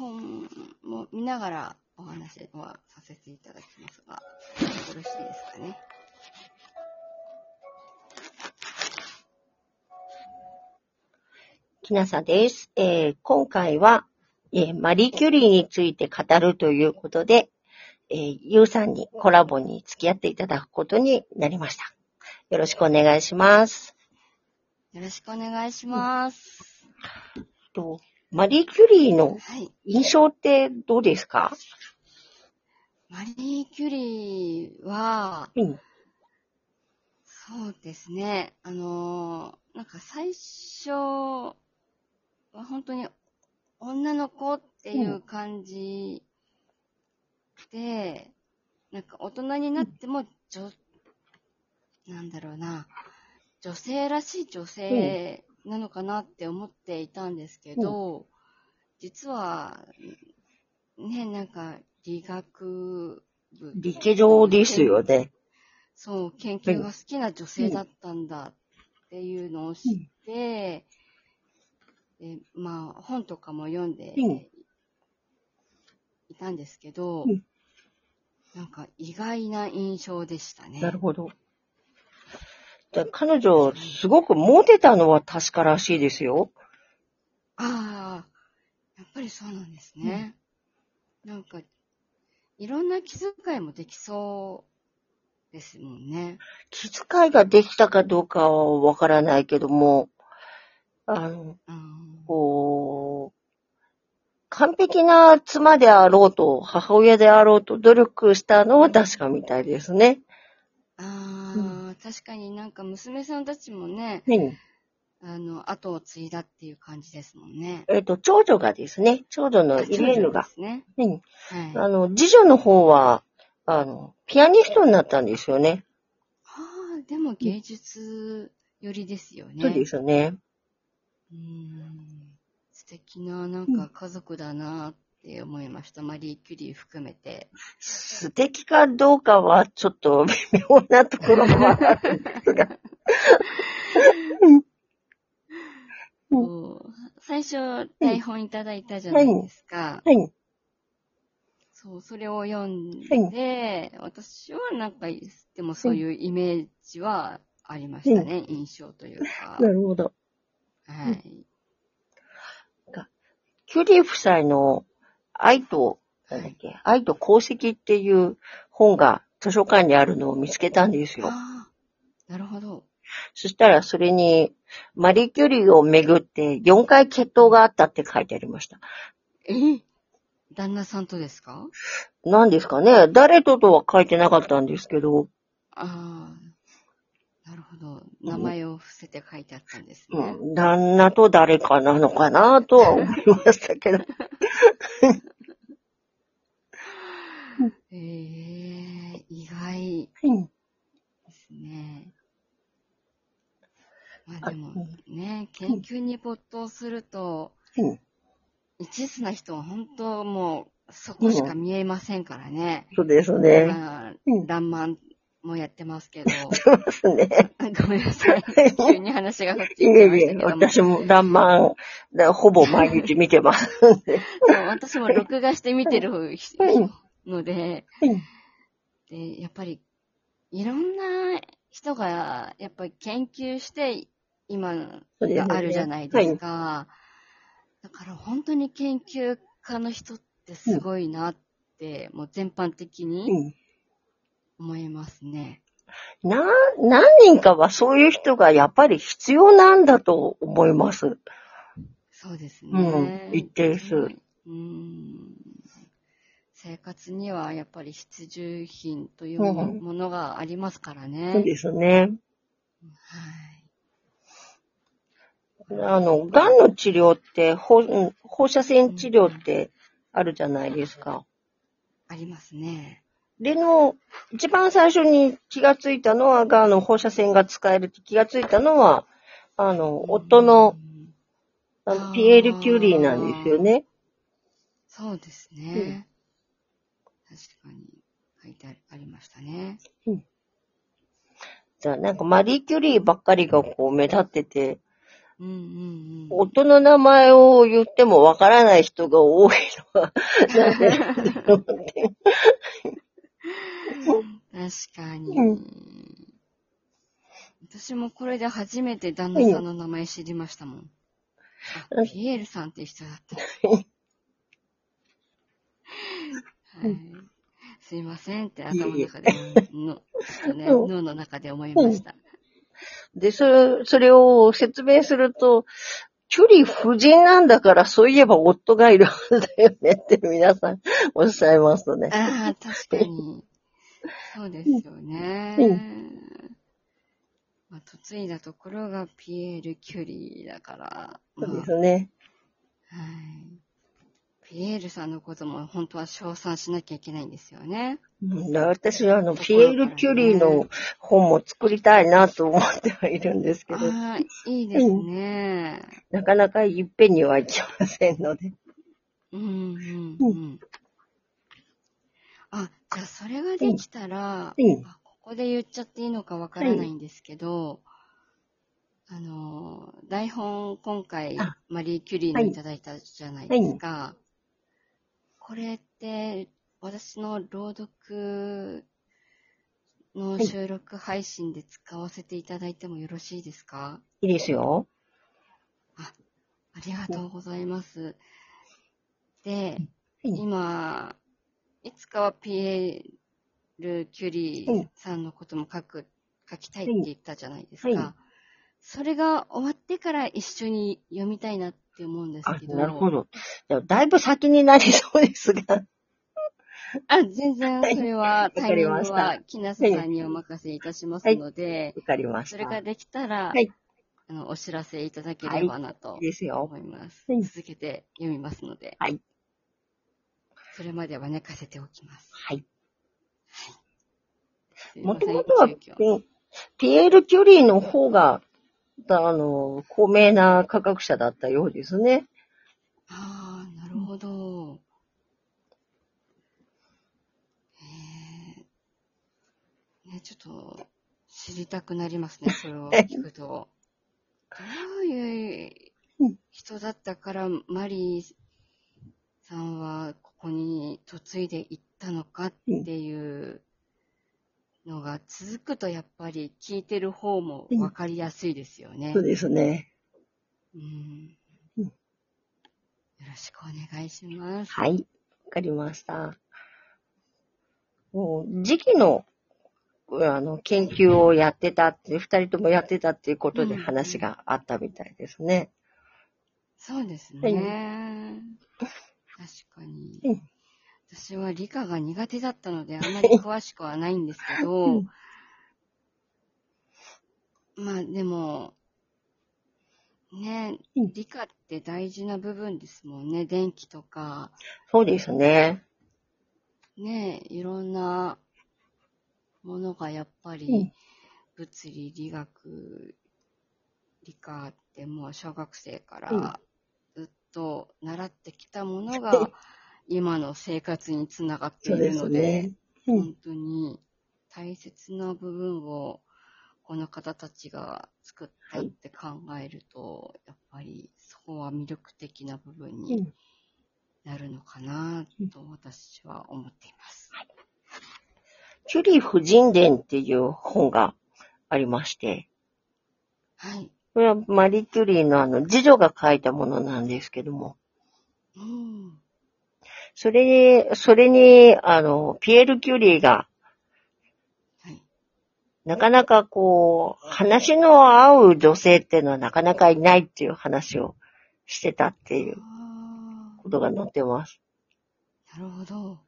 本も見ながらお話はさせていただきますが、よろしいですかね？きなさです。えー今回は、えーマリー・キュリーについて語るということで、えーゆうさんにコラボに付き合っていただくことになりました。よろしくお願いします。よろしくお願いします。とマリー・キュリーのはい。印象ってどうですか？マリー・キュリーは、うん。そうですね。あのーなんか最初は本当に女の子っていう感じで、なんか大人になっても女、なんだろうな、女性らしい女性なのかなって思っていたんですけど、実は、ね、なんか理学部理系上ですよね。そう、研究が好きな女性だったんだっていうのを知って、でまあ、本とかも読んでうんいたんですけど、うんなんか意外な印象でしたね。なるほど。で彼女、すごくモテたのは確からしいですよ。ああ、やっぱりそうなんですね。なんか、いろんな気遣いもできそうですもんね。気遣いができたかどうかはわからないけども、あの、うんこう、完璧な妻であろうと、母親であろうと努力したのは確かみたいですね。ああ、確かになんか娘さんたちもね、うん。あの、後を継いだっていう感じですもんね。えっ、と、長女がですね、長女のあイレーヌがで、すね。うん。はい。あの、次女の方は、あの、ピアニストになったんですよね。ああ、でも芸術寄りですよね。そうですね。うーん。素敵な、なんか家族だなって思いました。マリー・キュリー含めて。素敵かどうかはちょっと微妙なところもあるんですが。最初、台本いただいたじゃないですか。はい。そう、それを読んで、私はなんか、でもそういうイメージはありましたね。印象というか。なるほど。はい。キュリー夫妻の愛と、なんだっけ、愛と功績っていう本が図書館にあるのを見つけたんですよ。ああ、なるほど。そしたらそれに、マリー・キュリーをめぐって4回決闘があったって書いてありました。え旦那さんとですか？何ですかね誰ととは書いてなかったんですけど、ああ、なるほど。名前を伏せて書いてあったんですね。うん、旦那と誰かなのかなとは思いましたけど。ええ意外うんですね。まあでもね、研究に没頭すると、うん一途な人は本当もうそこしか見えませんからね。そうですね。まあうん、ランマンもやってますけど、そうですね。ごめんなさい。急に話がそっちい行えいしたけども。私もランマン、だほぼ毎日見てます。そう私も録画して見てるので、うんで、やっぱり、いろんな人が、やっぱり研究して、今があるじゃないですか。だから本当に研究家の人ってすごいなって、もう全般的うにん思いますね。な、何人かはそういう人がやっぱり必要なんだと思います。そうですね。うん一定数うん。生活にはやっぱり必需品というものがありますからね。そうですね。はい。あの、癌の治療って、放うん放射線治療ってあるじゃないですか。ありますね。での、一番最初に気がついたのは、が、あの、放射線が使えるって気がついたのは、あの、夫の、うんあのピエール・キュリーなんですよね。そうですね。確かに書いてありましたね。じゃあ、なんかマリー・キュリーばっかりがこう目立ってて、うんうんうん。夫の名前を言ってもわからない人が多いのは、なんでなんだろうって。確かに。うん私もこれで初めて旦那さんの名前知りましたもん。ピエールさんって人だった。はい。すいませんって頭の中で、の、脳の中で思いました。で、それ、それを説明すると、距離夫人なんだから、そういえば夫がいるはずだよねって皆さんおっしゃいますとね。ああ、確かに。そうですよね。うまあ、嫁いだところがピエール・キュリーだから、まあそうですね。はい。ピエールさんのことも本当は称賛しなきゃいけないんですよね。うん私はあの、ピエール・キュリーの本も作りたいなと思ってはいるんですけど、ああ、いいですね。なかなかいっぺんにはいきませんので。うんうんうん。あ、じゃあそれができたら、うんあここで言っちゃっていいのかわからないんですけど、あの、台本今回あマリー・キュリーのいただいたじゃないですか。これって私の朗読の収録配信で使わせていただいてもよろしいですか？いいですよ。ありがとうございます。で、うん今、いつかはピエール・キュリーさんのことも書く、書きたいって言ったじゃないですはいか。それが終わってから一緒に読みたいなって思うんですあけ、ど。なるほど。だいぶ先になりそうですが。あ、全然それは、わタイミングは木梨さんにお任せいたしますので、わかりました。それができたら、はいあの、お知らせいただければなとですよ。思います。はい続けて読みますので。はい。それまでは寝かせておきます。はい。もともとは、急遽うんピエール・キュリーの方が、あの、高名な科学者だったようですね。ああ、なるほど。へえ。ね、ちょっと、知りたくなりますね、それを聞くと。どういう人だったから、マリーさんはここに嫁いでいったのかっていうのが続くと、やっぱり聞いてる方もわかりやすいですよね。そうですね。うんうんよろしくお願いします。はい。わかりました。もう、時期の、あの、研究をやってたって、二人ともやってたっていうことでうん話があったみたいですね。そうですはいね。確かにうん。私は理科が苦手だったので、あまり詳しくはないんですけど、うんまあでも、ね、うん理科って大事な部分ですもんね。電気とか、そうですね。ね、いろんなものがやっぱうんり、物理、理学、理科ってもう小学生からずっと習ってきたものが 今の生活につながっていうるので、すね。うん本当に大切な部分をこの方たちが作ったって考えると、やっぱりそこは魅力的な部分うにんなるのかなと私は思っています。キュリー夫人伝っていう本がありまして、はい。これはマリー・キュリーのあの、次女が書いたものなんですけども、うん。それに、それに、あの、ピエール・キュリーが、はい。なかなかこう、話の合う女性っていうのはなかなかいないっていう話をしてたっていうあことが載ってます。あ、なるほど。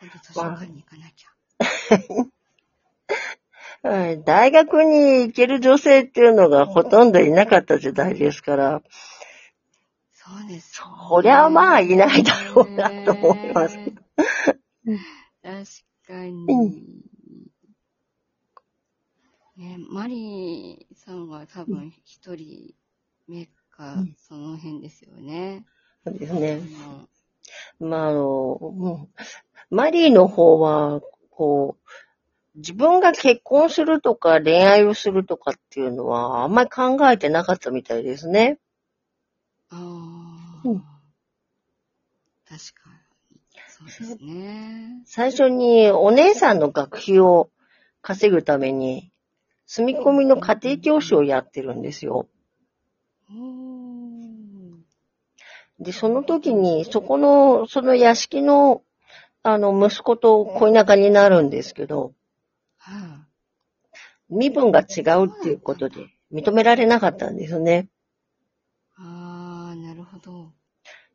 今度図書館に行かなきゃ。はい大学に行ける女性っていうのがほとんどいなかった時代ですから、そうです、ね。そりゃまあいないだろうなと思います確かに。うんね、マリーさんは多分一人目かうん、その辺ですよね。そうですね。うんまあ、あの、うんマリーの方は、こう、自分が結婚するとか恋愛をするとかっていうのはあんまり考えてなかったみたいですね。ああ、うん確かに。そうですね。最初にお姉さんの学費を稼ぐために、住み込みの家庭教師をやってるんですよ。で、その時に、そこの、その屋敷の、あの、息子と恋仲になるんですけど、は身分が違うっていうことで認められなかったんですね。あ、ああ、なるほど。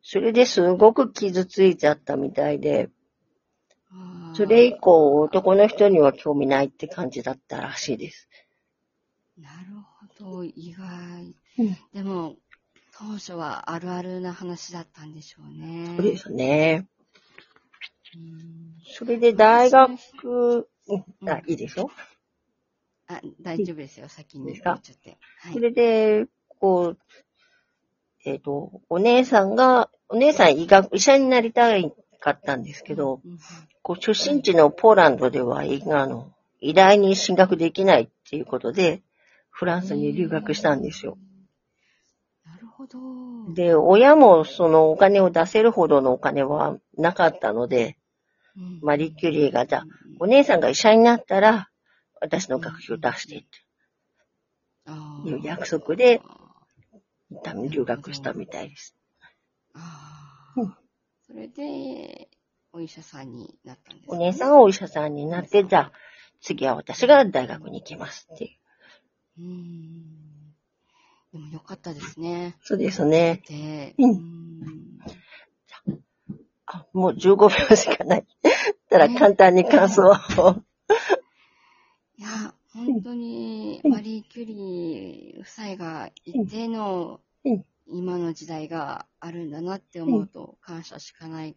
それですごく傷ついちゃったみたいで、それ以降男の人には興味ないって感じだったらしいです。なるほど、意外。うんでも、当初はあるあるな話だったんでしょうね。そうですね。うんそれで大学、うんあ、いいでしょ？あ、大丈夫ですよ。先に言っちゃって。はいそ。れで、こう、えっ、と、お姉さんが、お姉さん医学、医者になりたかったんですけど、こう出身地のポーランドでは、医あの、医大に進学できないっていうことで、フランスに留学したんですよ。。なるほど。で、親もそのお金を出せるほどのお金はなかったので、うんマリー・キュリーが、じゃあ、お姉さんが医者になったら、私の学費を出してってあいう約束で、留学したみたいです。ああうん。それで、お医者さんになったんですお姉さんはお医者さんになって、じゃあ、次は私が大学に行きますっていう。うーん。でもよかったですね。そうですね。で、うんあ、もう15秒しかない。たら簡単に感想を。いや、本当に、マリー・キュリー夫妻がいてのうん、今の時代があるんだなって思うと、感謝しかない